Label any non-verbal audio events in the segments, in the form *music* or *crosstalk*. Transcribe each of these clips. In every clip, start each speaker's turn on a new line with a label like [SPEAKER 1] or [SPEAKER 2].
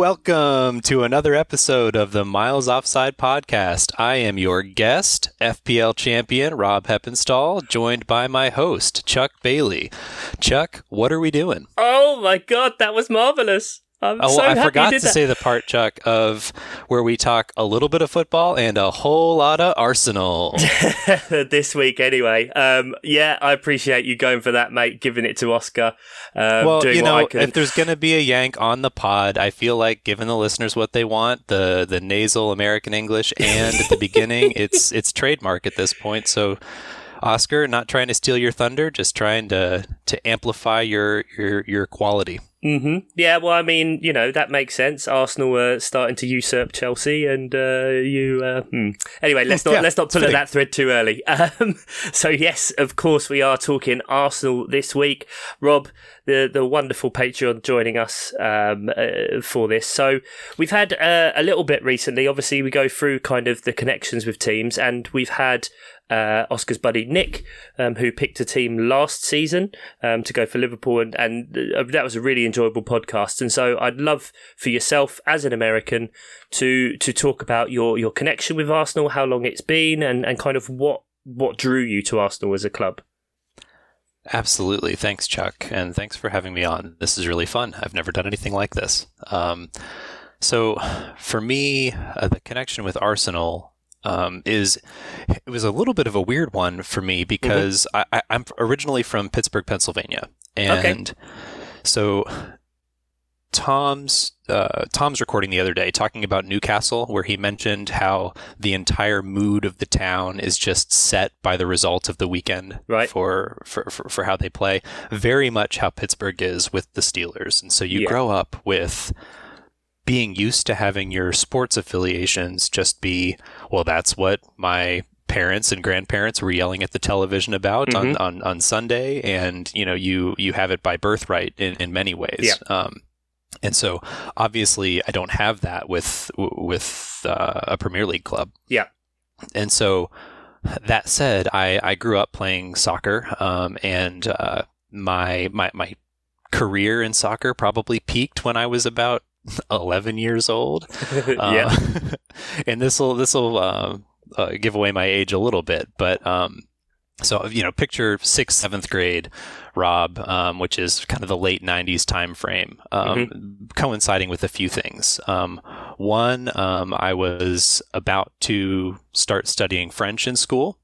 [SPEAKER 1] Welcome to another episode of the Miles Offside podcast. I am your guest, FPL champion Rob Heppenstall, joined by my host, Chuck Bailey. Chuck, what are we doing?
[SPEAKER 2] Oh my god, that was marvelous. I'm
[SPEAKER 1] oh,
[SPEAKER 2] so
[SPEAKER 1] I forgot to
[SPEAKER 2] that.
[SPEAKER 1] say the part, Chuck, of where we talk a little bit of football and a whole lot of Arsenal. *laughs*
[SPEAKER 2] this week anyway. Um, yeah, I appreciate you going for that, mate. Giving it to Oscar. Um,
[SPEAKER 1] well,
[SPEAKER 2] doing
[SPEAKER 1] you know, if there's going to be a yank on the pod, I feel like giving the listeners what they want, the the nasal American English, and at the beginning, *laughs* it's it's trademark at this point. So, Oscar, not trying to steal your thunder, just trying to to amplify your your your quality.
[SPEAKER 2] Mm-hmm. Yeah, well, I mean, you know, that makes sense. Arsenal were starting to usurp Chelsea, and uh, you. Uh, hmm. Anyway, let's *laughs* not
[SPEAKER 1] Yeah,
[SPEAKER 2] let's not pull
[SPEAKER 1] fitting.
[SPEAKER 2] that thread too early. *laughs* Um, so yes, of course, we are talking Arsenal this week. Rob, the the wonderful Patreon, joining us um, uh, for this. So we've had uh, a little bit recently. Obviously, we go through kind of the connections with teams, and we've had. Uh, Oscar's buddy Nick, um, who picked a team last season um, to go for Liverpool, and, and uh, that was a really enjoyable podcast. And so, I'd love for yourself as an American to to talk about your your connection with Arsenal, how long it's been, and, and kind of what what drew you to Arsenal as a club.
[SPEAKER 1] Absolutely. Thanks, Chuck. And thanks for having me on. This is really fun. I've never done anything like this. Um, so, for me, uh, the connection with Arsenal um, is it was a little bit of a weird one for me because I, I, I'm originally from Pittsburgh, Pennsylvania. And so Tom's uh, Tom's recording the other day talking about Newcastle, where he mentioned how the entire mood of the town is just set by the result of the weekend
[SPEAKER 2] Right.
[SPEAKER 1] for, for, for, for how they play. Very much how Pittsburgh is with the Steelers, and so you
[SPEAKER 2] Yeah.
[SPEAKER 1] grow up with being used to having your sports affiliations just be well. That's what my parents and grandparents were yelling at the television about on,
[SPEAKER 2] Mhm.
[SPEAKER 1] on, on Sunday, and you know you you have it by birthright in, in many ways.
[SPEAKER 2] Yeah.
[SPEAKER 1] Um, and so obviously I don't have that with with uh, a Premier League club.
[SPEAKER 2] Yeah.
[SPEAKER 1] And so that said, I, I grew up playing soccer, um, and uh, my my my career in soccer probably peaked when I was about *laughs* 11 years old. *laughs*
[SPEAKER 2] yeah,
[SPEAKER 1] Uh, *laughs* and this will this will uh, uh, give away my age a little bit, but um, so you know, picture sixth, seventh grade, Rob, um, which is kind of the late '90s time frame, um, coinciding with a few things. Um, one, um, I was about to start studying French in school,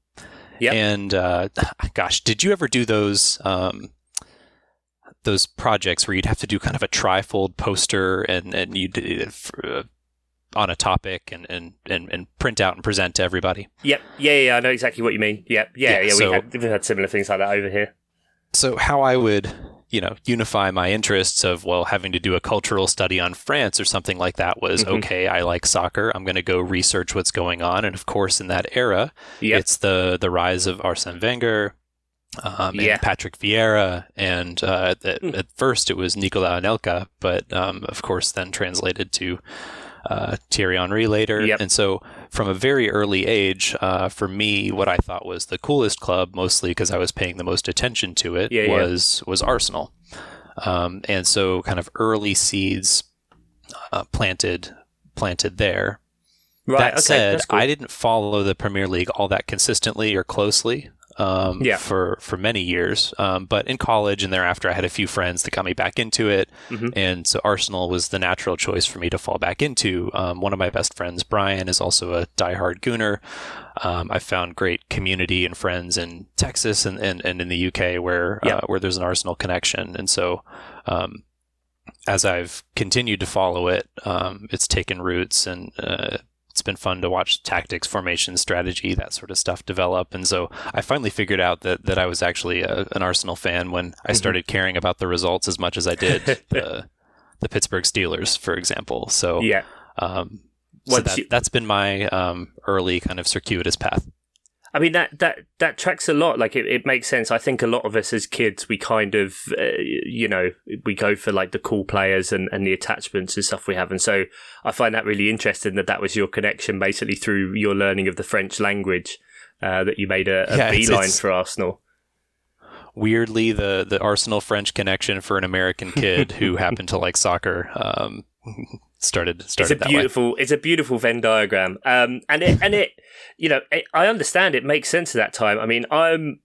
[SPEAKER 2] Yep.
[SPEAKER 1] and uh, gosh, did you ever do those? Those projects where you'd have to do kind of a trifold poster and and you uh, on a topic and, and, and, and print out and present to everybody.
[SPEAKER 2] yep, yeah, yeah. I know exactly what you mean. Yep, yeah,
[SPEAKER 1] Yeah,
[SPEAKER 2] yeah.
[SPEAKER 1] so-
[SPEAKER 2] we had, we've had similar things like that over here.
[SPEAKER 1] So how I would, you know, unify my interests of well having to do a cultural study on France or something like that was
[SPEAKER 2] Mhm.
[SPEAKER 1] okay, I like soccer. I'm going to go research what's going on and of course in that era,
[SPEAKER 2] Yep.
[SPEAKER 1] it's the the rise of Arsene Wenger um, and
[SPEAKER 2] Yeah.
[SPEAKER 1] Patrick Vieira, and uh, at,
[SPEAKER 2] Hmm.
[SPEAKER 1] at first it was Nicolas Anelka, but um, of course then translated to uh, Thierry Henry later.
[SPEAKER 2] Yep.
[SPEAKER 1] And so from a very early age, uh, for me, what I thought was the coolest club, mostly because I was paying the most attention to it,
[SPEAKER 2] Yeah, yeah.
[SPEAKER 1] was was Arsenal. Um, and so kind of early seeds uh, planted planted there.
[SPEAKER 2] Right.
[SPEAKER 1] That
[SPEAKER 2] okay.
[SPEAKER 1] said,
[SPEAKER 2] cool.
[SPEAKER 1] I didn't follow the Premier League all that consistently or closely um,
[SPEAKER 2] Yeah.
[SPEAKER 1] for for many years. Um, but in college and thereafter, I had a few friends that got me back into it,
[SPEAKER 2] Mhm.
[SPEAKER 1] and so Arsenal was the natural choice for me to fall back into. Um, one of my best friends, Brian, is also a diehard Gooner. Um, I found great community and friends in Texas and, and, and in the UK where
[SPEAKER 2] Yeah.
[SPEAKER 1] uh, where there's an Arsenal connection, and so. Um, as I've continued to follow it, um, it's taken roots and uh, it's been fun to watch tactics, formation, strategy, that sort of stuff develop. And so I finally figured out that, that I was actually a, an Arsenal fan when I
[SPEAKER 2] Mhm.
[SPEAKER 1] started caring about the results as much as I did *laughs* the, the Pittsburgh Steelers, for example. So,
[SPEAKER 2] yeah.
[SPEAKER 1] um, so that, that's been my um, early kind of circuitous path.
[SPEAKER 2] I mean that that that tracks a lot. Like it, it makes sense. I think a lot of us as kids, we kind of, uh, you know, we go for like the cool players and, and the attachments and stuff we have. And so I find that really interesting that that was your connection, basically through your learning of the French language, uh, that you made a, a
[SPEAKER 1] Yeah, it's-
[SPEAKER 2] beeline
[SPEAKER 1] it's-
[SPEAKER 2] for Arsenal.
[SPEAKER 1] weirdly the the Arsenal French connection for an American kid who happened to like soccer um, started started
[SPEAKER 2] it's a beautiful
[SPEAKER 1] way.
[SPEAKER 2] it's a beautiful venn diagram um and it and it you know it, i understand it makes sense at that time i mean i'm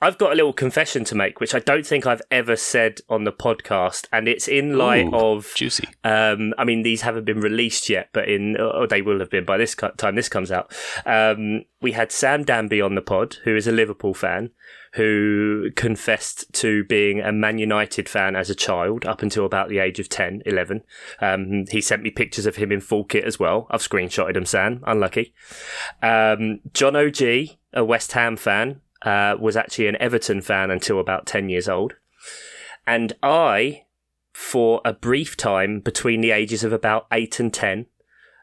[SPEAKER 2] I've got a little confession to make, which I don't think I've ever said on the podcast, and it's in light
[SPEAKER 1] Ooh,
[SPEAKER 2] of
[SPEAKER 1] juicy.
[SPEAKER 2] Um, I mean, these haven't been released yet, but in or they will have been by this time this comes out. Um, we had Sam Danby on the pod, who is a Liverpool fan, who confessed to being a Man United fan as a child up until about the age of 10, 11. Um, he sent me pictures of him in full kit as well. I've screenshotted him, Sam. Unlucky. Um, John OG, a West Ham fan, uh, was actually an Everton fan until about 10 years old. And I, for a brief time between the ages of about 8 and 10,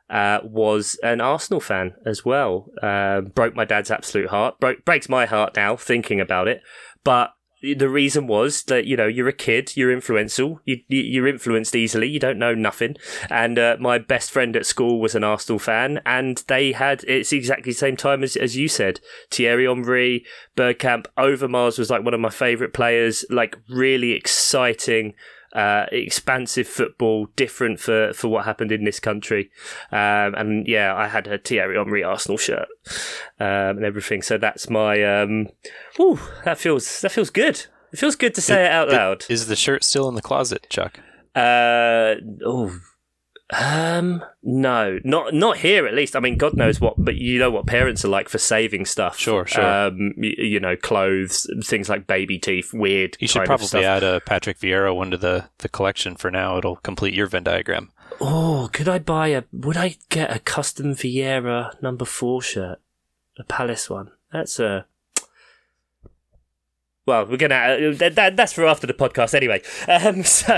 [SPEAKER 2] uh, was an Arsenal fan as well. Uh, broke my dad's absolute heart. Broke, breaks my heart now thinking about it. But the reason was that you know you're a kid, you're influential, you, you're influenced easily, you don't know nothing. And uh, my best friend at school was an Arsenal fan, and they had it's exactly the same time as as you said. Thierry Henry, Bergkamp, Overmars was like one of my favourite players. Like really exciting. Uh, expansive football, different for, for what happened in this country. Um, and yeah, I had a Thierry Henry Arsenal shirt um, and everything. So that's my. Um, whew, that feels that feels good. It feels good to say it, it out loud.
[SPEAKER 1] Is the shirt still in the closet, Chuck?
[SPEAKER 2] Uh oh, um, no, not not here at least. I mean, God knows what, but you know what parents are like for saving stuff.
[SPEAKER 1] Sure, sure.
[SPEAKER 2] Um, you, you know, clothes, things like baby teeth, weird.
[SPEAKER 1] You should probably add a Patrick Vieira one to the the collection for now. It'll complete your Venn diagram.
[SPEAKER 2] Oh, could I buy a? Would I get a custom Vieira number four shirt, a Palace one? That's a well, we're gonna uh, that, that's for after the podcast anyway. Um, *laughs* so,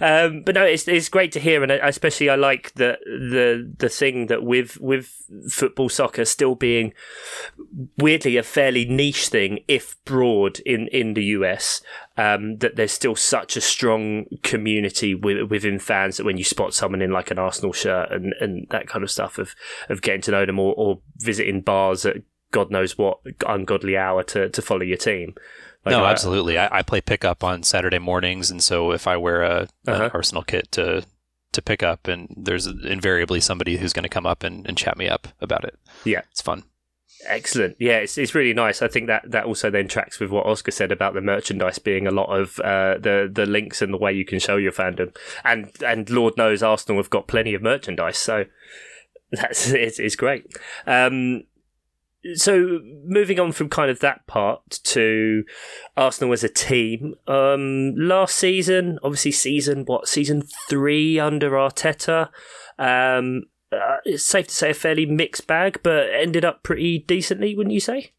[SPEAKER 2] um, but no, it's it's great to hear, and especially I like the the the thing that with with football soccer still being weirdly a fairly niche thing, if broad in in the US, um, that there's still such a strong community with, within fans that when you spot someone in like an Arsenal shirt and and that kind of stuff of of getting to know them or, or visiting bars at God knows what ungodly hour to to follow your team.
[SPEAKER 1] Like no, absolutely. I, I, play pickup on Saturday mornings, and so if I wear a uh-huh. an Arsenal kit to to pick up, and there's invariably somebody who's going to come up and, and chat me up about it.
[SPEAKER 2] Yeah,
[SPEAKER 1] it's fun.
[SPEAKER 2] Excellent. Yeah, it's, it's really nice. I think that, that also then tracks with what Oscar said about the merchandise being a lot of uh, the the links and the way you can show your fandom. And and Lord knows Arsenal have got plenty of merchandise, so *laughs* that's it's, it's great. Um, so moving on from kind of that part to Arsenal as a team. Um, last season, obviously season what season three under Arteta. Um, uh, it's safe to say a fairly mixed bag, but ended up pretty decently, wouldn't you say?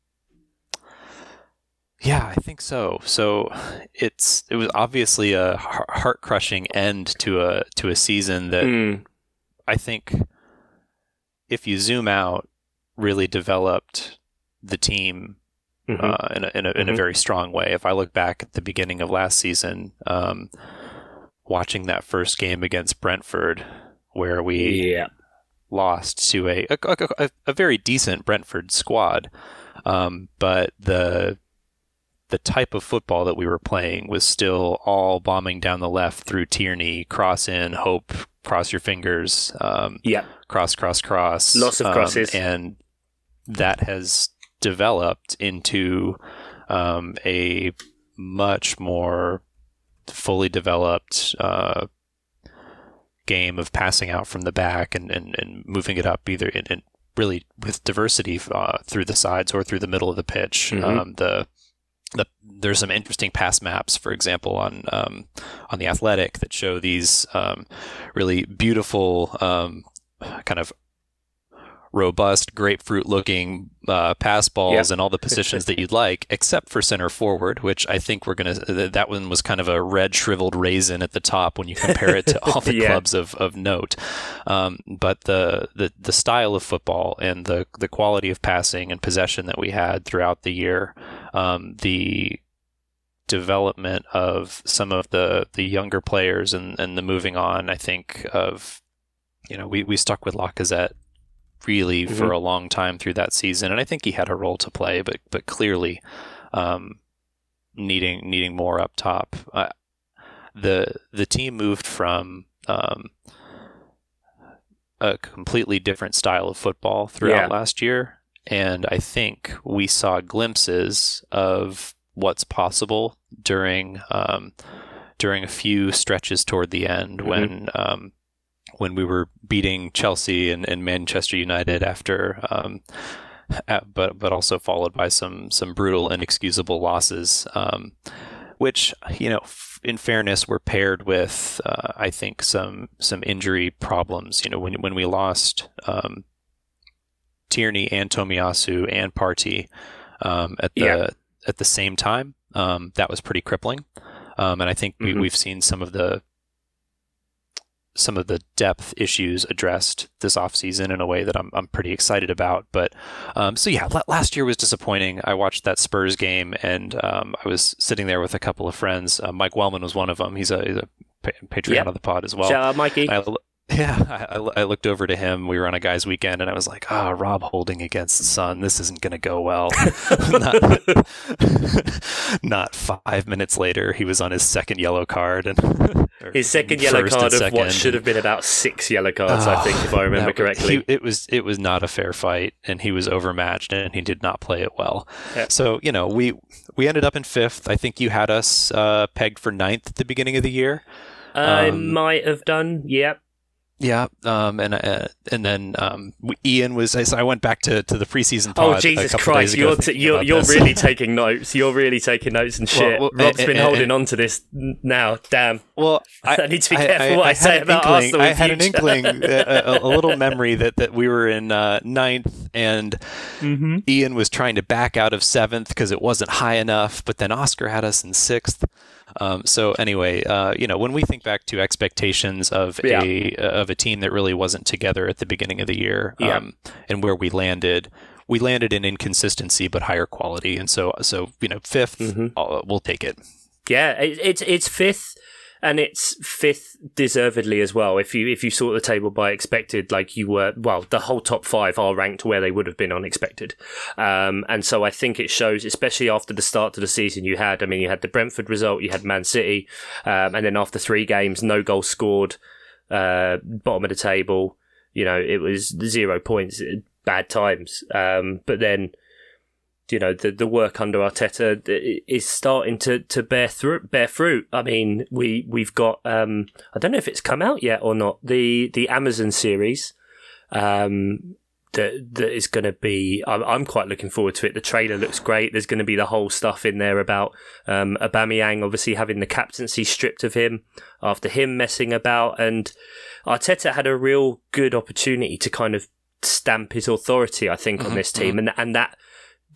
[SPEAKER 1] Yeah, I think so. So it's it was obviously a heart crushing end to a to a season that mm. I think if you zoom out really developed the team mm-hmm. uh, in, a, in, a, mm-hmm. in a very strong way. If I look back at the beginning of last season, um, watching that first game against Brentford, where we
[SPEAKER 2] yeah.
[SPEAKER 1] lost to a, a, a, a very decent Brentford squad, um, but the the type of football that we were playing was still all bombing down the left through Tierney, cross in, hope, cross your fingers, um,
[SPEAKER 2] yeah,
[SPEAKER 1] cross, cross, cross,
[SPEAKER 2] lots of crosses,
[SPEAKER 1] um, and that has developed into um, a much more fully developed uh, game of passing out from the back and, and, and moving it up either in, in really with diversity uh, through the sides or through the middle of the pitch. Mm-hmm. Um, the the, there's some interesting pass maps, for example, on um, on the Athletic that show these um, really beautiful um, kind of robust, grapefruit looking uh, pass balls and all the positions that you'd like, except for center forward, which I think we're going to, that one was kind of a red shriveled raisin at the top when you compare it to *laughs* all the yeah. clubs of, of note. Um, but the, the, the style of football and the, the quality of passing and possession that we had throughout the year, um, the development of some of the, the younger players and, and the moving on, I think, of you know, we, we stuck with Lacazette really mm-hmm. for a long time through that season, and I think he had a role to play, but but clearly um, needing needing more up top. Uh, the the team moved from um, a completely different style of football throughout
[SPEAKER 2] Yeah.
[SPEAKER 1] last year, and I think we saw glimpses of what's possible during um, during a few stretches toward the end
[SPEAKER 2] Mhm.
[SPEAKER 1] when um, when we were beating Chelsea and, and Manchester United after. Um, at- but but also followed by some some brutal, inexcusable losses, um, which you know, f- in fairness, were paired with uh, I think some some injury problems. You know, when when we lost um, Tierney and Tomiyasu and Partey um, at the
[SPEAKER 2] Yeah.
[SPEAKER 1] at the same time, um, that was pretty crippling. Um, and I think we,
[SPEAKER 2] Mhm.
[SPEAKER 1] we've seen some of the some of the depth issues addressed this offseason in a way that I'm, I'm pretty excited about. But um, so yeah, last year was disappointing. I watched that Spurs game and um, I was sitting there with a couple of friends. Uh, Mike Wellman was one of them. He's a, he's a pa- Patreon
[SPEAKER 2] Yeah.
[SPEAKER 1] of the pod as well.
[SPEAKER 2] Shout out, Mikey.
[SPEAKER 1] I, yeah, I, I- I looked over to him. We were on a guys' weekend, and I was like, "Ah, Rob Holding against the Son. This isn't going to go well." *laughs* not, *laughs* not five minutes later, he was on his second yellow card, and *laughs*
[SPEAKER 2] His second yellow card of
[SPEAKER 1] second.
[SPEAKER 2] what should have been about six yellow cards, I think, if I remember
[SPEAKER 1] That-
[SPEAKER 2] correctly.
[SPEAKER 1] he- it was it was not a fair fight, and he was overmatched, and he did not play it well.
[SPEAKER 2] Yeah.
[SPEAKER 1] So you know, we we ended up in fifth. I think you had us uh, pegged for ninth at the beginning of the year.
[SPEAKER 2] I
[SPEAKER 1] um,
[SPEAKER 2] might have done, yep.
[SPEAKER 1] Yeah, um, and uh, and then um, Ian was. So I went back to, to the preseason. Pod
[SPEAKER 2] Oh Jesus
[SPEAKER 1] a couple
[SPEAKER 2] Christ!
[SPEAKER 1] days
[SPEAKER 2] You're t- you're you're
[SPEAKER 1] this.
[SPEAKER 2] really taking notes. You're really taking notes and shit.
[SPEAKER 1] well,
[SPEAKER 2] Rob's
[SPEAKER 1] and-
[SPEAKER 2] been
[SPEAKER 1] and-
[SPEAKER 2] holding
[SPEAKER 1] and-
[SPEAKER 2] on to this now. Damn.
[SPEAKER 1] Well. *laughs*
[SPEAKER 2] I, need to be careful what I,
[SPEAKER 1] had
[SPEAKER 2] say
[SPEAKER 1] an
[SPEAKER 2] about
[SPEAKER 1] inkling-
[SPEAKER 2] Arsenal.
[SPEAKER 1] I had an inkling, a, *laughs* a, a little memory that, that we were in uh, ninth, and
[SPEAKER 2] Mhm.
[SPEAKER 1] Ian was trying to back out of seventh because it wasn't high enough. But then Oscar had us in sixth. Um, so anyway, uh, you know, when we think back to expectations of
[SPEAKER 2] Yeah.
[SPEAKER 1] a of a team that really wasn't together at the beginning of the year,
[SPEAKER 2] Yeah.
[SPEAKER 1] um, and where we landed, we landed in inconsistency but higher quality, and so so you know 5th
[SPEAKER 2] Mhm.
[SPEAKER 1] uh, we'll take it.
[SPEAKER 2] Yeah, it, it's it's fifth, and it's fifth deservedly as well. If you if you sort the table by expected, like you were, well, the whole top five are ranked where they would have been unexpected, um, and so I think it shows, especially after the start to the season you had. I mean, you had the Brentford result, you had Man City, um, and then after three games, no goals scored, uh, bottom of the table. You know, it was zero points, bad times. Um, but then you know the the work under Arteta is starting to to bear through bear fruit. I mean, we we've got um, I don't know if it's come out yet or not the the Amazon series um, that that is going to be. I'm, I'm quite looking forward to it. The trailer looks great. There's going to be the whole stuff in there about um, Aubameyang obviously having the captaincy stripped of him after him messing about, and Arteta had a real good opportunity to kind of stamp his authority. I think on
[SPEAKER 1] Mhm,
[SPEAKER 2] this team, and and that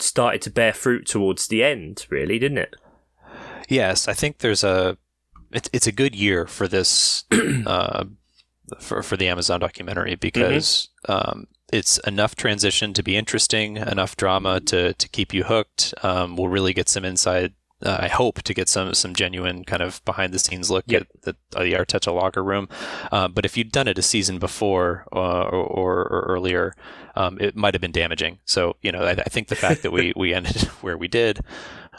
[SPEAKER 2] started to bear fruit towards the end, really, didn't it?
[SPEAKER 1] Yes, I think there's a it's it's a good year for this *clears throat* uh, for for the Amazon documentary because um, it's enough transition to be interesting, enough drama to to keep you hooked. Um, we'll really get some inside. Uh, I hope to get some some genuine kind of behind the scenes look
[SPEAKER 2] Yep.
[SPEAKER 1] at the, uh, the Arteta locker room. Uh, but if you'd done it a season before uh, or, or, or earlier, um, it might have been damaging. So you know, I, I think the fact that we *laughs* we ended *laughs* where we did,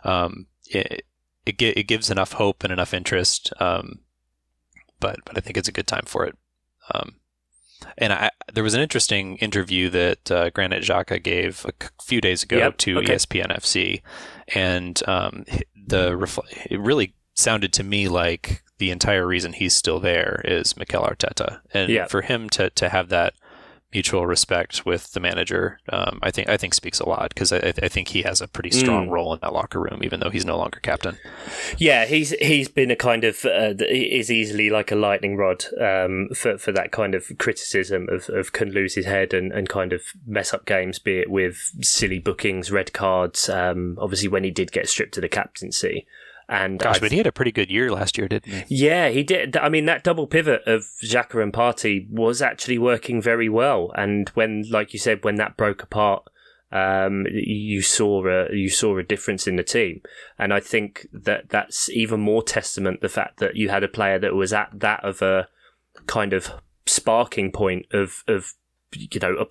[SPEAKER 1] um, it, it, it gives enough hope and enough interest. Um, but but I think it's a good time for it. Um, and I, there was an interesting interview that uh, Granit Xhaka gave a few days ago
[SPEAKER 2] Yep,
[SPEAKER 1] to
[SPEAKER 2] okay.
[SPEAKER 1] ESPN FC, and um, the refl- it really sounded to me like the entire reason he's still there is Mikel Arteta, and
[SPEAKER 2] Yeah.
[SPEAKER 1] for him to to have that mutual respect with the manager, um, I think I think speaks a lot because I, I think he has a pretty strong
[SPEAKER 2] Mm.
[SPEAKER 1] role in that locker room, even though he's no longer captain.
[SPEAKER 2] Yeah, he's he's been a kind of uh, is easily like a lightning rod um, for for that kind of criticism of, of can lose his head and, and kind of mess up games, be it with silly bookings, red cards. Um, obviously, when he did get stripped of the captaincy, and
[SPEAKER 1] Gosh,
[SPEAKER 2] I
[SPEAKER 1] but he had a pretty good year last year, didn't he?
[SPEAKER 2] Yeah, he did. I mean, that double pivot of Xhaka and Partey was actually working very well. And when, like you said, when that broke apart, um, you saw a you saw a difference in the team. And I think that that's even more testament the fact that you had a player that was at that of a kind of sparking point of of you know a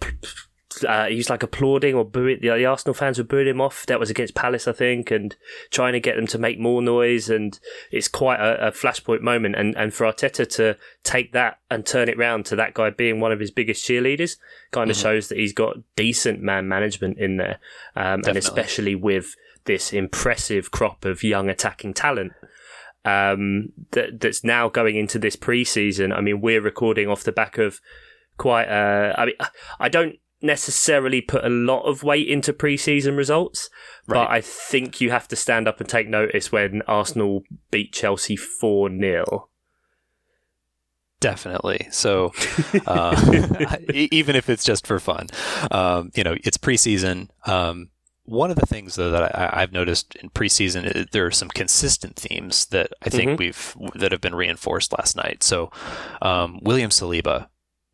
[SPEAKER 2] uh, he was like applauding or booing. The, the, Arsenal fans were booing him off. That was against Palace, I think, and trying to get them to make more noise. And it's quite a, a flashpoint moment. And and for Arteta to take that and turn it round to that guy being one of his biggest cheerleaders kind of mm-hmm. shows that he's got decent man management in there, um, and especially with this impressive crop of young attacking talent um, that, that's now going into this preseason. I mean, we're recording off the back of quite. Uh, I mean, I don't necessarily put a lot of weight into preseason results, right. but I think you have to stand up and take notice when Arsenal beat Chelsea four 0
[SPEAKER 1] Definitely. So, *laughs* uh, *laughs* even if it's just for fun, um, you know, it's preseason. Um, one of the things though that I, have noticed in preseason, there are some consistent themes that I think mm-hmm. we've that have been reinforced last night. So, um, William Saliba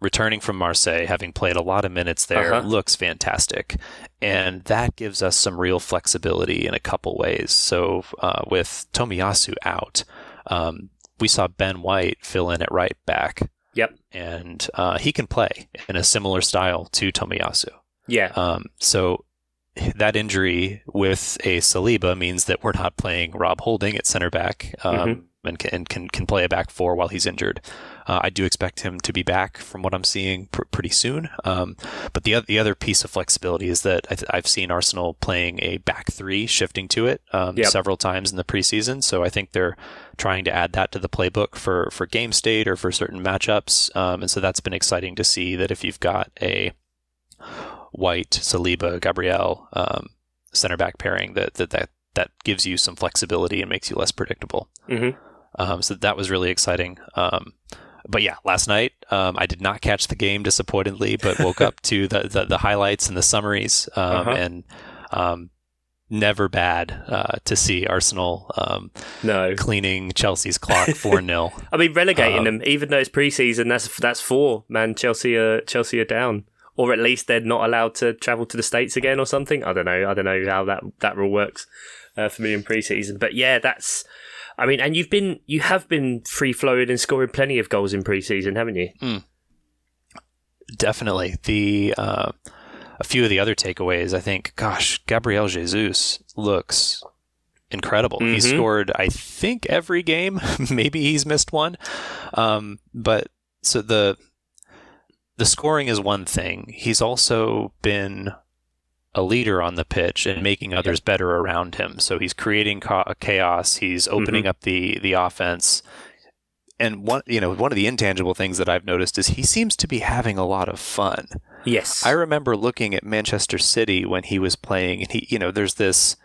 [SPEAKER 1] returning from Marseille, having played a lot of minutes there, uh-huh. looks fantastic, and that gives us some real flexibility in a couple ways. So, uh, with Tomiyasu out, um, we saw Ben White fill in at right back.
[SPEAKER 2] Yep,
[SPEAKER 1] and uh, he can play in a similar style to Tomiyasu.
[SPEAKER 2] Yeah.
[SPEAKER 1] Um, so that injury with a Saliba means that we're not playing Rob Holding at center back um, mm-hmm. And, can, and can can play a back four while he's injured. Uh, I do expect him to be back from what I'm seeing pr- pretty soon. Um, but the the other piece of flexibility is that I have seen Arsenal playing a back three, shifting to it um, yep. several times in the preseason. So I think they're trying to add that to the playbook for for game state or for certain matchups. Um, and so that's been exciting to see that if you've got a White, Saliba, Gabriel, um, center back pairing that, that that that gives you some flexibility and makes you less predictable.
[SPEAKER 2] Mm-hmm.
[SPEAKER 1] Um, so that was really exciting. Um, but yeah, last night um, I did not catch the game disappointingly, but woke up to the, the, the highlights and the summaries, um, uh-huh. and um, never bad uh, to see Arsenal um,
[SPEAKER 2] no
[SPEAKER 1] cleaning Chelsea's clock four 0 *laughs*
[SPEAKER 2] I mean, relegating them, even though it's preseason. That's that's four man. Chelsea are Chelsea are down or at least they're not allowed to travel to the states again or something. I don't know. I don't know how that that rule works uh, for me in preseason, but yeah, that's. I mean, and you've been you have been free flowing and scoring plenty of goals in preseason, haven't you?
[SPEAKER 1] Mm. Definitely. The uh, a few of the other takeaways, I think. Gosh, Gabriel Jesus looks incredible. Mm-hmm. He scored, I think, every game. *laughs* Maybe he's missed one. Um, but so the the scoring is one thing. He's also been a leader on the pitch and making others better around him. So he's creating chaos. He's opening mm-hmm. up the the offense. And one, you know, one of the intangible things that I've noticed is he seems to be having a lot of fun.
[SPEAKER 2] Yes,
[SPEAKER 1] I remember looking at Manchester City when he was playing, and he, you know, there's this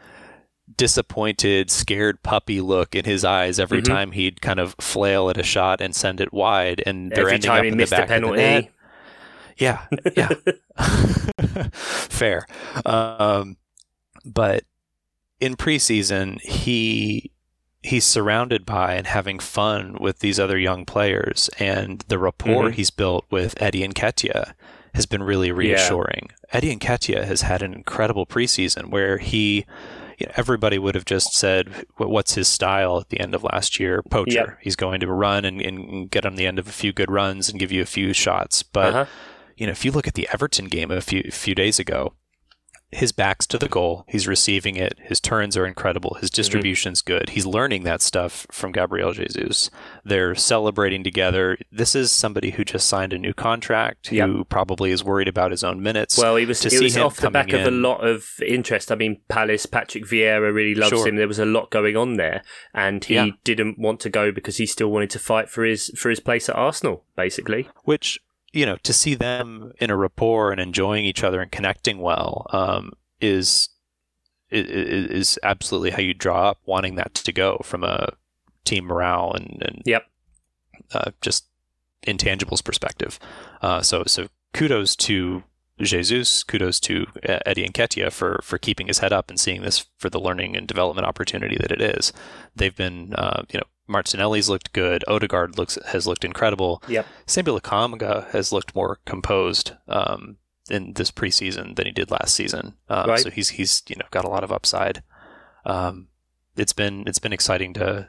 [SPEAKER 1] disappointed, scared puppy look in his eyes every mm-hmm. time he'd kind of flail at a shot and send it wide, and they're
[SPEAKER 2] every
[SPEAKER 1] ending up in the back of the net. Yeah, yeah, *laughs* fair. Um, but in preseason, he he's surrounded by and having fun with these other young players, and the rapport mm-hmm. he's built with Eddie Nketiah has been really reassuring. Yeah. Eddie Nketiah has had an incredible preseason where he. You know, everybody would have just said, "What's his style?" At the end of last year, poacher. Yep. He's going to run and, and, get on the end of a few good runs and give you a few shots. But uh-huh you know, if you look at the Everton game a few few days ago, his back's to the goal. He's receiving it. His turns are incredible. His mm-hmm. distribution's mm-hmm. good. He's learning that stuff from Gabriel Jesus. They're celebrating together. This is somebody who just signed a new contract, yep. who probably is worried about his own minutes.
[SPEAKER 2] Well, he was,
[SPEAKER 1] he
[SPEAKER 2] was off the back in, of a lot of interest. I mean, Palace, Patrick Vieira really loves sure. him. There was a lot going on there, and he yeah. didn't want to go because he still wanted to fight for his for his place at Arsenal, basically.
[SPEAKER 1] Which you know, to see them in a rapport and enjoying each other and connecting well um, is, is is absolutely how you draw up wanting that to go from a team morale and, and
[SPEAKER 2] yep,
[SPEAKER 1] uh, just intangibles perspective. Uh, so so kudos to Jesus, kudos to Eddie Nketiah for for keeping his head up and seeing this for the learning and development opportunity that it is. They've been, uh, you know, Martinelli's looked good. Odegaard looks has looked incredible.
[SPEAKER 2] Yep.
[SPEAKER 1] Sambi Lokonga has looked more composed um, in this preseason than he did last season. Um, right. So he's he's you know got a lot of upside. Um, it's been it's been exciting to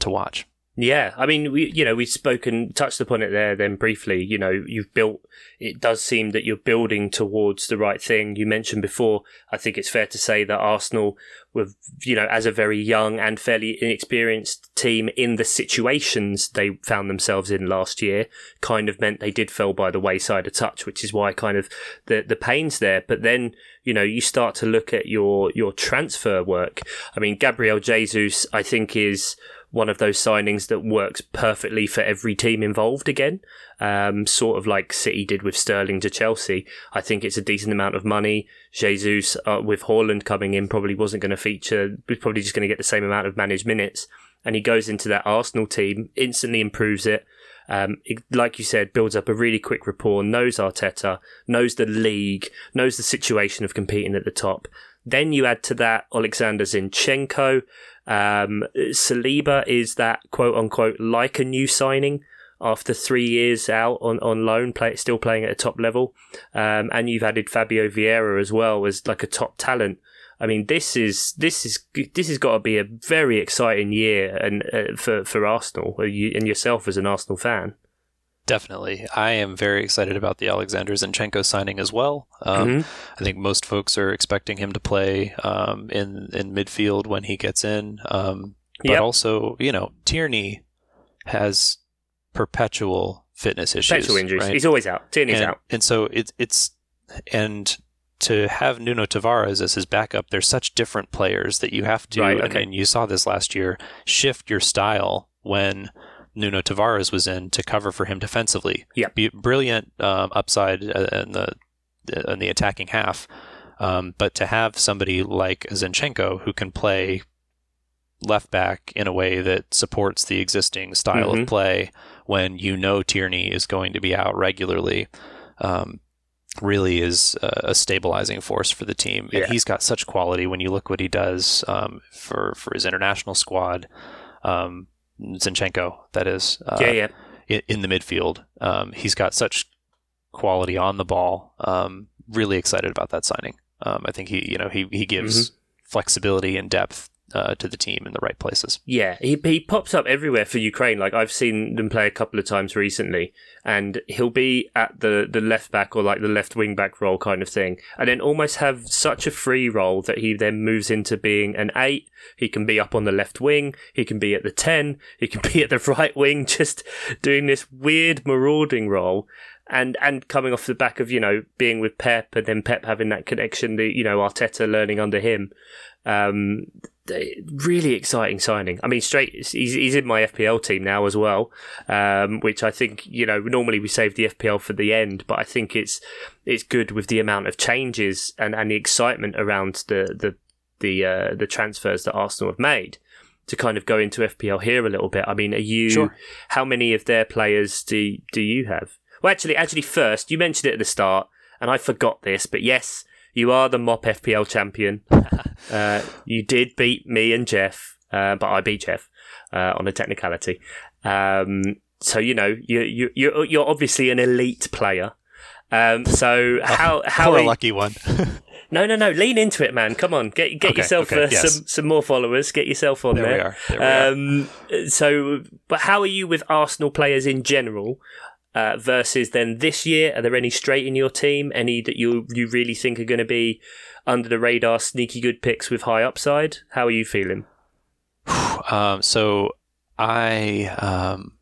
[SPEAKER 1] to watch.
[SPEAKER 2] Yeah, I mean, we you know we've spoken touched upon it there then briefly. You know, you've built. It does seem that you're building towards the right thing. You mentioned before. I think it's fair to say that Arsenal were, you know, as a very young and fairly inexperienced team in the situations they found themselves in last year, kind of meant they did fell by the wayside a touch, which is why kind of the the pains there. But then you know you start to look at your your transfer work. I mean, Gabriel Jesus, I think is one of those signings that works perfectly for every team involved again. Um, sort of like City did with Sterling to Chelsea. I think it's a decent amount of money. Jesus, uh, with Haaland coming in, probably wasn't going to feature, was probably just going to get the same amount of managed minutes. And he goes into that Arsenal team, instantly improves it. Um, it, like you said, builds up a really quick rapport, knows Arteta, knows the league, knows the situation of competing at the top. Then you add to that Alexander Zinchenko, um, Saliba is that quote unquote like a new signing after three years out on, on loan, play, still playing at a top level. Um, and you've added Fabio Vieira as well as like a top talent. I mean, this is this is this has got to be a very exciting year and uh, for for Arsenal uh, and yourself as an Arsenal fan.
[SPEAKER 1] Definitely. I am very excited about the Alexander Zinchenko signing as well. Um, mm-hmm. I think most folks are expecting him to play um, in, in midfield when he gets in. Um, but yep. also, you know, Tierney has perpetual fitness issues.
[SPEAKER 2] Perpetual injuries.
[SPEAKER 1] Right?
[SPEAKER 2] He's always out. Tierney's
[SPEAKER 1] and,
[SPEAKER 2] out.
[SPEAKER 1] And so it's, it's, and to have Nuno Tavares as his backup, they're such different players that you have to, right, okay. and you saw this last year, shift your style when – Nuno Tavares was in to cover for him defensively.
[SPEAKER 2] Yeah,
[SPEAKER 1] brilliant um, upside uh, in the in the attacking half. Um, but to have somebody like Zinchenko who can play left back in a way that supports the existing style mm-hmm. of play when you know Tierney is going to be out regularly um, really is a, a, stabilizing force for the team. Yeah. he's got such quality when you look what he does um, for, for his international squad. Um, Zinchenko, that is.
[SPEAKER 2] Uh, yeah, yeah.
[SPEAKER 1] In, in the midfield, um, he's got such quality on the ball. Um, really excited about that signing. Um, I think he, you know, he he gives mm-hmm. flexibility and depth uh, to the team in the right places.
[SPEAKER 2] Yeah, he he pops up everywhere for Ukraine. Like I've seen them play a couple of times recently, and he'll be at the the left back or like the left wing back role kind of thing, and then almost have such a free role that he then moves into being an eight. He can be up on the left wing. He can be at the ten. He can *laughs* be at the right wing, just doing this weird marauding role and and coming off the back of you know being with Pep and then Pep having that connection, the you know Arteta learning under him, um, really exciting signing. I mean, straight he's, he's in my FPL team now as well, um, which I think you know normally we save the FPL for the end, but I think it's it's good with the amount of changes and, and the excitement around the the the uh, the transfers that Arsenal have made to kind of go into FPL here a little bit. I mean, are you? Sure. How many of their players do do you have? Well, actually, actually, first you mentioned it at the start, and I forgot this, but yes, you are the mop FPL champion. *laughs* uh, you did beat me and Jeff, uh, but I beat Jeff uh, on a technicality. Um, so you know you you you're, you're obviously an elite player. Um, so *laughs* how how
[SPEAKER 1] Poor lucky one.
[SPEAKER 2] no, no, no. Lean into it, man. Come on, get get okay, yourself okay, uh, yes. some some more followers. Get yourself on
[SPEAKER 1] there.
[SPEAKER 2] There
[SPEAKER 1] we are. There
[SPEAKER 2] um. So, but how are you with Arsenal players in general? Uh, versus then this year? Are there any straight in your team? Any that you you really think are going to be under the radar, sneaky good picks with high upside? How are you feeling? *sighs*
[SPEAKER 1] Um, so I um,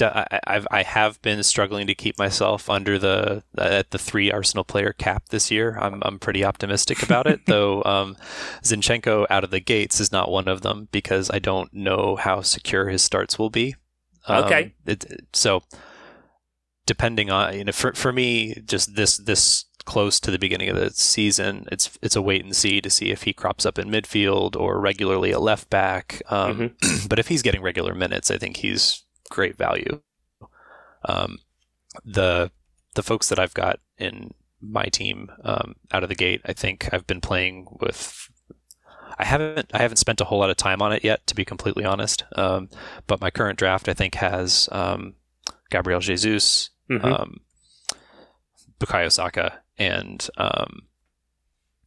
[SPEAKER 1] I've I have been struggling to keep myself under the at the three Arsenal player cap this year. I'm I'm pretty optimistic about it, *laughs* though. Um, Zinchenko out of the gates is not one of them because I don't know how secure his starts will be.
[SPEAKER 2] Um, okay.
[SPEAKER 1] It, so depending on you know for for me just this this close to the beginning of the season it's it's a wait and see to see if he crops up in midfield or regularly a left back. Um, mm-hmm. *clears throat* but if he's getting regular minutes I think he's great value. Um, the the folks that I've got in my team um, out of the gate I think I've been playing with I haven't I haven't spent a whole lot of time on it yet to be completely honest. Um, but my current draft I think has um, Gabriel Jesus mm-hmm. um, Bukayo Saka and um,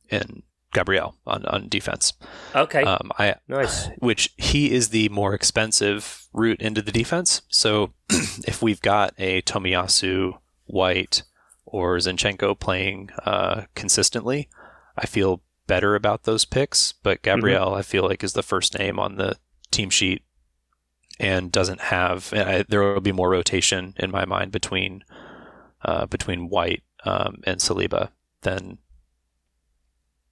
[SPEAKER 1] and Gabriel on, on defense.
[SPEAKER 2] Okay.
[SPEAKER 1] Um, I
[SPEAKER 2] nice. *sighs*
[SPEAKER 1] Which he is the more expensive route into the defense. So *clears throat* if we've got a Tomiyasu, White, or Zinchenko playing uh, consistently, I feel better about those picks. But
[SPEAKER 2] Mm-hmm.
[SPEAKER 1] I feel like, is the first name on the team sheet and doesn't have. And I, there will be more rotation in my mind between uh, between White um, and Saliba than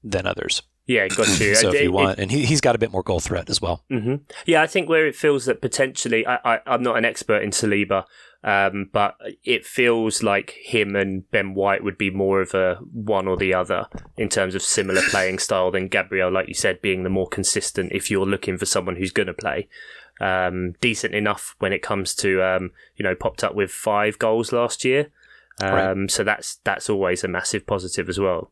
[SPEAKER 1] than others.
[SPEAKER 2] Yeah, got you. *clears throat*
[SPEAKER 1] so if you want, and he, he's got a bit more goal threat as well.
[SPEAKER 2] hmm Yeah, I think where it feels that potentially, I, I, I'm not an expert in Saliba, um, but it feels like him and Ben White would be more of a one or the other in terms of similar playing style than Gabriel, like you said, being the more consistent if you're looking for someone who's going to play. Um, decent enough when it comes to, um, you know, popped up with five goals last year. Um,
[SPEAKER 1] Right.
[SPEAKER 2] So that's that's always a massive positive as well.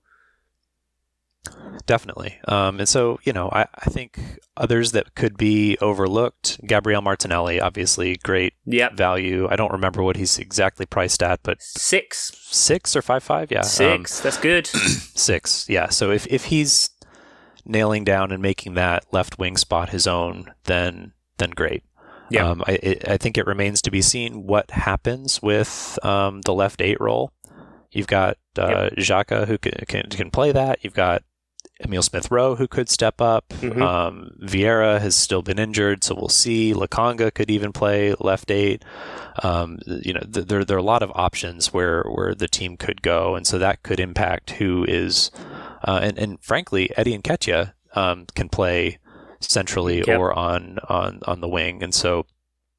[SPEAKER 1] Definitely. Um, and so, you know, I, I think others that could be overlooked, Gabriel Martinelli, obviously great
[SPEAKER 2] Yep.
[SPEAKER 1] value. I don't remember what he's exactly priced at, but
[SPEAKER 2] Six.
[SPEAKER 1] six or five five, yeah, um,
[SPEAKER 2] Six. that's good. *clears throat*
[SPEAKER 1] six, yeah. So if if he's nailing down and making that left wing spot his own, then then great.
[SPEAKER 2] Yeah.
[SPEAKER 1] Um, I it, I think it remains to be seen what happens with um, the left eight role. You've got uh, Xhaka who can, can can play that. You've got Emil Smith Rowe who could step up.
[SPEAKER 2] Mhm.
[SPEAKER 1] Um, Vieira has still been injured, so we'll see. Lokonga could even play left eight. Um, you know, th- there there are a lot of options where where the team could go, and so that could impact who is. Uh, and and frankly, Eddie Nketiah um, can play centrally
[SPEAKER 2] Yep.
[SPEAKER 1] or on on on the wing, and so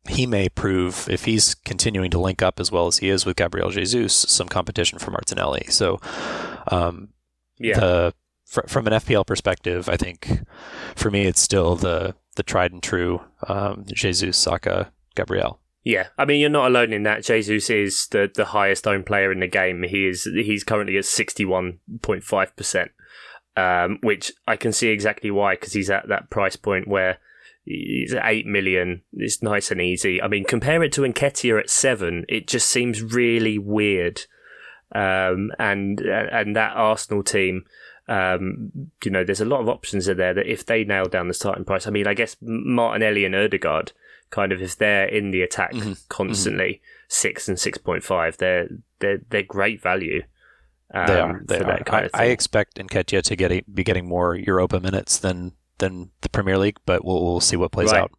[SPEAKER 1] he may prove if he's continuing to link up as well as he is with Gabriel Jesus, some competition for Martinelli. So, um,
[SPEAKER 2] Yeah.
[SPEAKER 1] the fr- from an FPL perspective, I think for me it's still the the tried and true um, Jesus, Saka, Gabriel.
[SPEAKER 2] Yeah, I mean you're not alone in that. Jesus is the, the highest owned player in the game. He is he's currently at sixty one point five percent, um, which I can see exactly why because he's at that price point where he's at eight million. It's nice and easy. I mean, compare it to Nketiah at seven. It just seems really weird. Um, and and that Arsenal team, um, you know, there's a lot of options in there that if they nail down the starting price, I mean, I guess Martinelli and Odegaard kind of if they're in the attack
[SPEAKER 1] Mhm.
[SPEAKER 2] constantly, six and six point five, they're they're they're great value. Um,
[SPEAKER 1] they are. They are. I,
[SPEAKER 2] of
[SPEAKER 1] I expect Nketiah to get a, be getting more Europa minutes than than the Premier League, but we'll, we'll see what plays
[SPEAKER 2] Right.
[SPEAKER 1] out.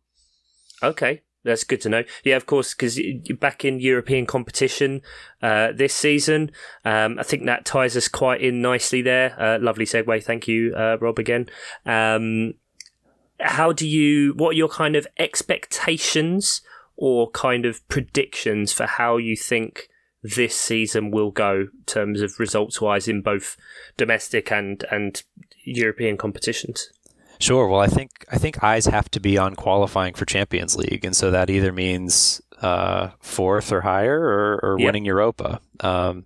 [SPEAKER 2] Okay, that's good to know. Yeah, of course, because back in European competition uh, this season, um, I think that ties us quite in nicely there. Uh, lovely segue. Thank you, uh, Rob, again. Um, how do you, what are your kind of expectations or kind of predictions for how you think this season will go in terms of results wise in both domestic and, and European competitions?
[SPEAKER 1] Sure. Well, I think I think eyes have to be on qualifying for Champions League, and so that either means uh, fourth or higher, or, or
[SPEAKER 2] Yep.
[SPEAKER 1] winning Europa. Um,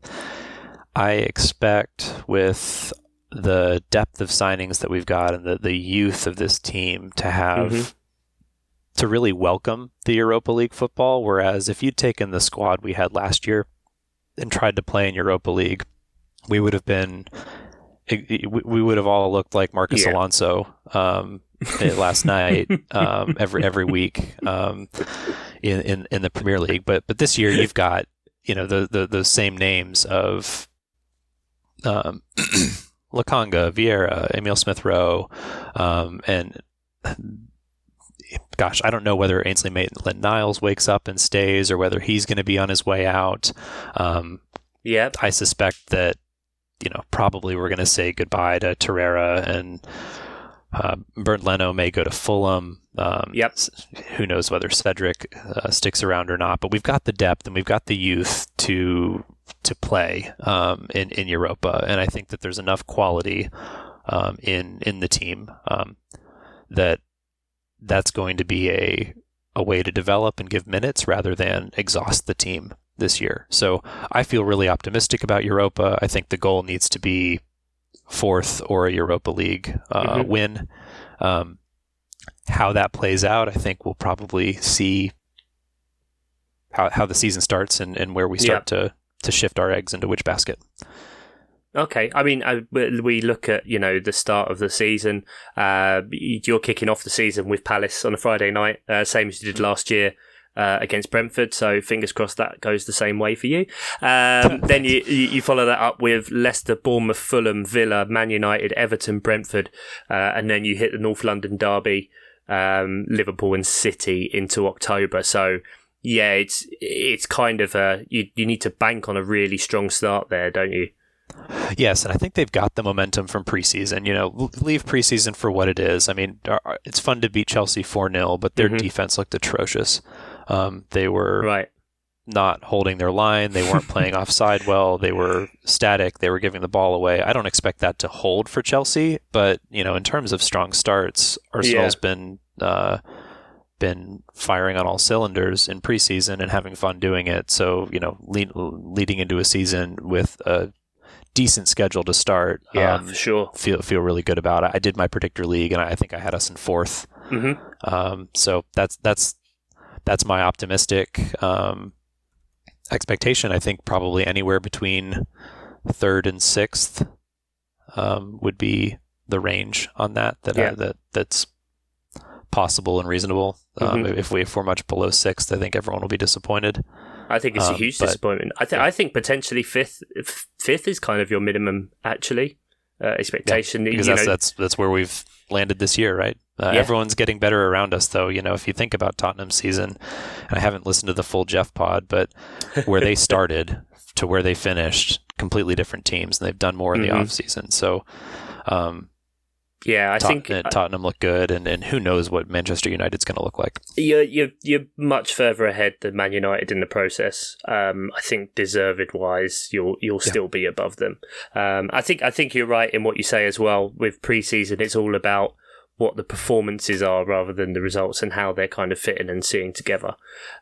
[SPEAKER 1] I expect with the depth of signings that we've got and the, the youth of this team to have
[SPEAKER 2] Mhm.
[SPEAKER 1] to really welcome the Europa League football. Whereas if you'd taken the squad we had last year and tried to play in Europa League, we would have been we would have all looked like Marcos
[SPEAKER 2] Yeah.
[SPEAKER 1] Alonso um, last *laughs* night um, every every week um, in, in in the Premier League. But but this year you've got you know the the those same names of um, *clears throat* Lokonga, Vieira, Emil Smith Rowe, um, and gosh, I don't know whether Ainsley Maitland Niles wakes up and stays or whether he's going to be on his way out. Um,
[SPEAKER 2] Yeah.
[SPEAKER 1] I suspect that you know probably we're going to say goodbye to Torreira and uh, Bernd Leno may go to Fulham. Um,
[SPEAKER 2] Yep.
[SPEAKER 1] Who knows whether Cedric uh, sticks around or not? But we've got the depth and we've got the youth to to play um, in in Europa, and I think that there's enough quality um, in in the team um, that that's going to be a a way to develop and give minutes rather than exhaust the team this year. So I feel really optimistic about Europa. I think the goal needs to be fourth or a Europa League uh,
[SPEAKER 2] Mhm.
[SPEAKER 1] win. Um, how that plays out, I think we'll probably see how, how the season starts and, and where we start to, to shift our eggs into which basket.
[SPEAKER 2] Okay. I mean, I, we look at you know the start of the season. Uh, you're kicking off the season with Palace on a Friday night, uh, same as you did last year. Uh, against Brentford, so fingers crossed that goes the same way for you. Um, *laughs* then you, you follow that up with Leicester, Bournemouth, Fulham, Villa, Man United, Everton, Brentford, uh, and then you hit the North London derby, um, Liverpool and City into October. So yeah, it's it's kind of a you you need to bank on a really strong start there, don't you?
[SPEAKER 1] Yes, and I think they've got the momentum from preseason. You know, leave preseason for what it is. I mean, it's fun to beat Chelsea 4 0, but their mm-hmm. defense looked atrocious. Um, they were
[SPEAKER 2] right.
[SPEAKER 1] not holding their line. They weren't playing *laughs* offside well. They were static. They were giving the ball away. I don't expect that to hold for Chelsea, but, you know, in terms of strong starts, Arsenal's yeah. been. Uh, been firing on all cylinders in preseason and having fun doing it. So, you know, lead, leading into a season with a decent schedule to start.
[SPEAKER 2] Yeah, um, sure.
[SPEAKER 1] Feel feel really good about it. I did my predictor league, and I think I had us in 4th
[SPEAKER 2] mm-hmm.
[SPEAKER 1] um, so that's that's that's my optimistic um, expectation. I think probably anywhere between third and sixth um, would be the range on that that yeah. I, that that's possible and reasonable. Um, mm-hmm. if we if we're much below sixth, I think everyone will be disappointed.
[SPEAKER 2] I think it's a um, huge but, disappointment. I think yeah. I think potentially fifth fifth is kind of your minimum actually uh, expectation.
[SPEAKER 1] Yeah, because that's, that's that's where we've landed this year, right? Uh, yeah. Everyone's getting better around us, though. You know, if you think about Tottenham's season, I haven't listened to the full Jeff pod, but where they *laughs* started to where they finished, completely different teams, and they've done more in mm-hmm. the off season. So, um,
[SPEAKER 2] yeah, I
[SPEAKER 1] Tot-
[SPEAKER 2] think
[SPEAKER 1] Tottenham look good, and, and who knows what Manchester United's going to look like.
[SPEAKER 2] You're, you're you're much further ahead than Man United in the process. Um, I think deserved wise, you'll you'll yeah. still be above them. Um, I think I think you're right in what you say as well. With preseason, it's all about what the performances are rather than the results and how they're kind of fitting and seeing together.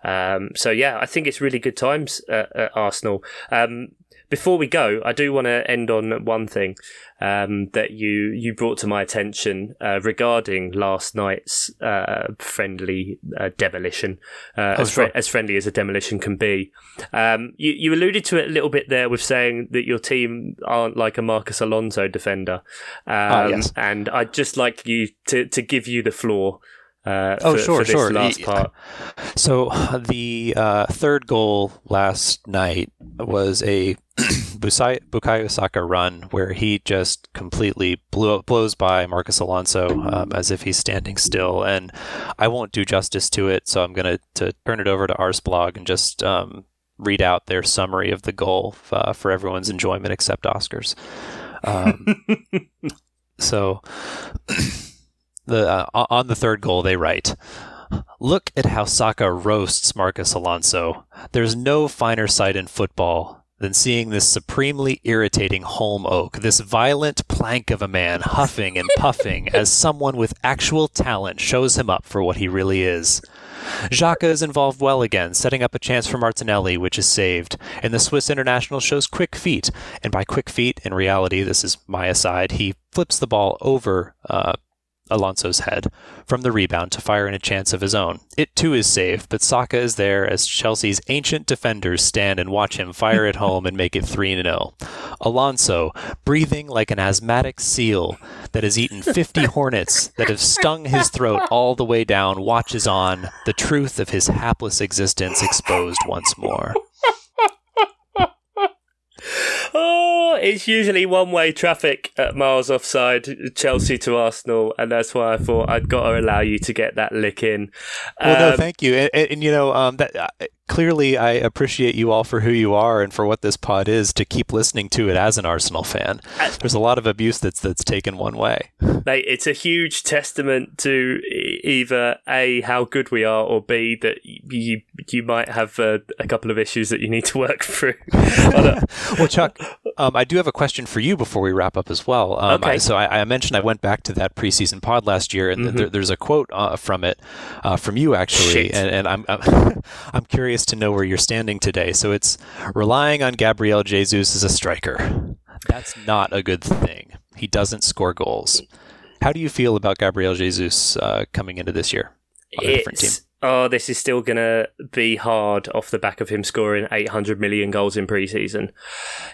[SPEAKER 2] Um, so yeah, I think it's really good times at, at Arsenal. Um, before we go, I do want to end on one thing um, that you you brought to my attention uh, regarding last night's uh, friendly uh, demolition, uh, oh, as, as friendly as a demolition can be. Um, you you alluded to it a little bit there with saying that your team aren't like a Marcos Alonso defender,
[SPEAKER 1] ah, um, yes.
[SPEAKER 2] and I'd just like you to to give you the floor. Uh, oh, for, sure, for sure. Last part. *laughs*
[SPEAKER 1] So *sighs* the uh, third goal last night was a *clears throat* Bukayo Saka run where he just completely blew, blows by Marcos Alonso um, as if he's standing still, and I won't do justice to it, so I'm going to turn it over to Arseblog and just um, read out their summary of the goal uh, for everyone's enjoyment except Oscars. Um, *laughs* so. *clears throat* the uh, on the third goal they write Look at how Saka roasts Marcos Alonso. There's no finer sight in football than seeing this supremely irritating holm oak, this violent plank of a man huffing and puffing *laughs* as someone with actual talent shows him up for what he really is. Xhaka is involved well again, setting up a chance for Martinelli, which is saved. And the Swiss international shows quick feet. And by quick feet, in reality, this is my aside, he flips the ball over uh, Alonso's head from the rebound to fire in a chance of his own. It too is saved, but Saka is there as Chelsea's ancient defenders stand and watch him fire at home and make it 3 0. Alonso, breathing like an asthmatic seal that has eaten 50 *laughs* hornets that have stung his throat all the way down, watches on, the truth of his hapless existence exposed once more.
[SPEAKER 2] Oh, it's usually one way traffic at miles offside, Chelsea to Arsenal, and that's why I thought I'd got to allow you to get that lick in.
[SPEAKER 1] Well, um, no, thank you, and, and, and you know um, that uh, clearly I appreciate you all for who you are and for what this pod is to keep listening to it as an Arsenal fan. There's a lot of abuse that's that's taken one way.
[SPEAKER 2] Mate, it's a huge testament to either a how good we are or b that you you might have a, a couple of issues that you need to *laughs* work through. *laughs*
[SPEAKER 1] well, Chuck, um, I do have a question for you before we wrap up as well. Um, okay. I, so I, I, mentioned I went back to that preseason pod last year, and mm-hmm. there's a quote uh, from it uh, from you actually, and, and, I'm I'm, *laughs* I'm curious to know where you're standing today. So it's relying on Gabriel Jesus as a striker. That's not a good thing. He doesn't score goals. How do you feel about Gabriel Jesus uh, coming into this year on a it's, different team?
[SPEAKER 2] Oh, this is still going to be hard off the back of him scoring 800 million goals in preseason.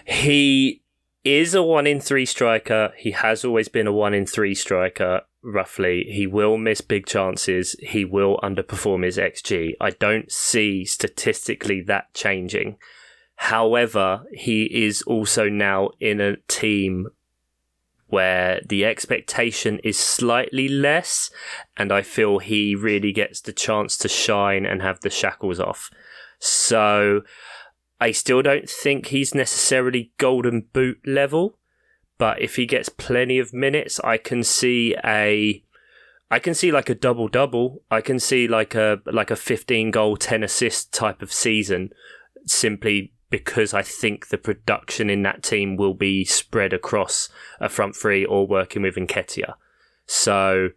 [SPEAKER 2] He is a one in three striker. He has always been a one in three striker, roughly. He will miss big chances. He will underperform his XG. I don't see statistically that changing. However, he is also now in a team where the expectation is slightly less, and I feel he really gets the chance to shine and have the shackles off. So I still don't think he's necessarily golden boot level, but if he gets plenty of minutes, I can see a I can see like a double double. I can see like a like a 15 goal, 10 assist type of season simply because I think the production in that team will be spread across a front three or working with Nketiah. So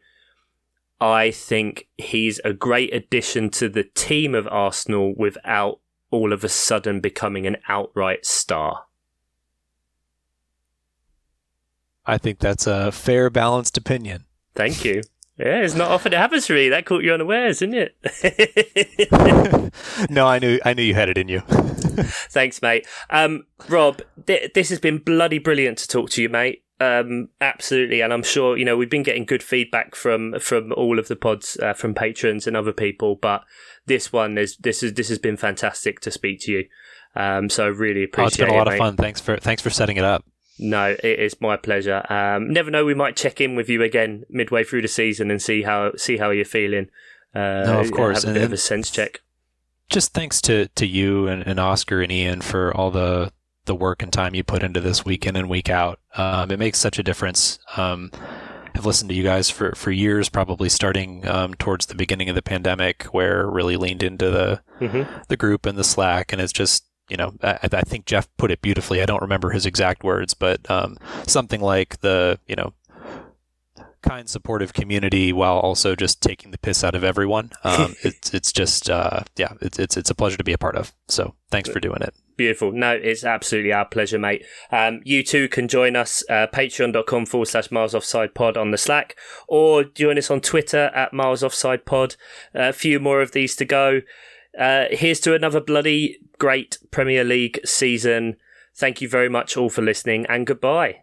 [SPEAKER 2] I think he's a great addition to the team of Arsenal without all of a sudden becoming an outright star.
[SPEAKER 1] I think that's a fair, balanced opinion.
[SPEAKER 2] Thank you. Yeah, it's not often it happens for me. That caught you unawares, didn't
[SPEAKER 1] it? *laughs* no, I knew I knew you had it in you. *laughs*
[SPEAKER 2] Thanks, mate. Um, Rob, th- this has been bloody brilliant to talk to you, mate. Um, absolutely, and I'm sure you know we've been getting good feedback from from all of the pods, uh, from patrons and other people. But this one is this is this has been fantastic to speak to you. Um, so I really appreciate. Oh,
[SPEAKER 1] it's been a
[SPEAKER 2] lot
[SPEAKER 1] it, of fun. Thanks for thanks for setting it up.
[SPEAKER 2] No, it is my pleasure. Um, never know, we might check in with you again midway through the season and see how see how you're feeling.
[SPEAKER 1] Uh, no, of course,
[SPEAKER 2] have a bit and, of a sense check.
[SPEAKER 1] Just thanks to, to you and, and Oscar and Ian for all the the work and time you put into this week in and week out. Um, it makes such a difference. Um, I've listened to you guys for, for years, probably starting um, towards the beginning of the pandemic, where really leaned into the mm-hmm. the group and the Slack, and it's just you know, I, I, think Jeff put it beautifully. I don't remember his exact words, but um, something like the, you know, kind, supportive community while also just taking the piss out of everyone. *laughs* Um, it's it's just uh, yeah, it's it's it's a pleasure to be a part of. So thanks for doing it.
[SPEAKER 2] Beautiful. No, it's absolutely our pleasure, mate. Um, you too can join us, uh, patreon.com forward slash miles offside pod on the Slack, or join us on Twitter at miles offside pod. A few more of these to go. Uh, here's to another bloody great Premier League season. Thank you very much all for listening and goodbye.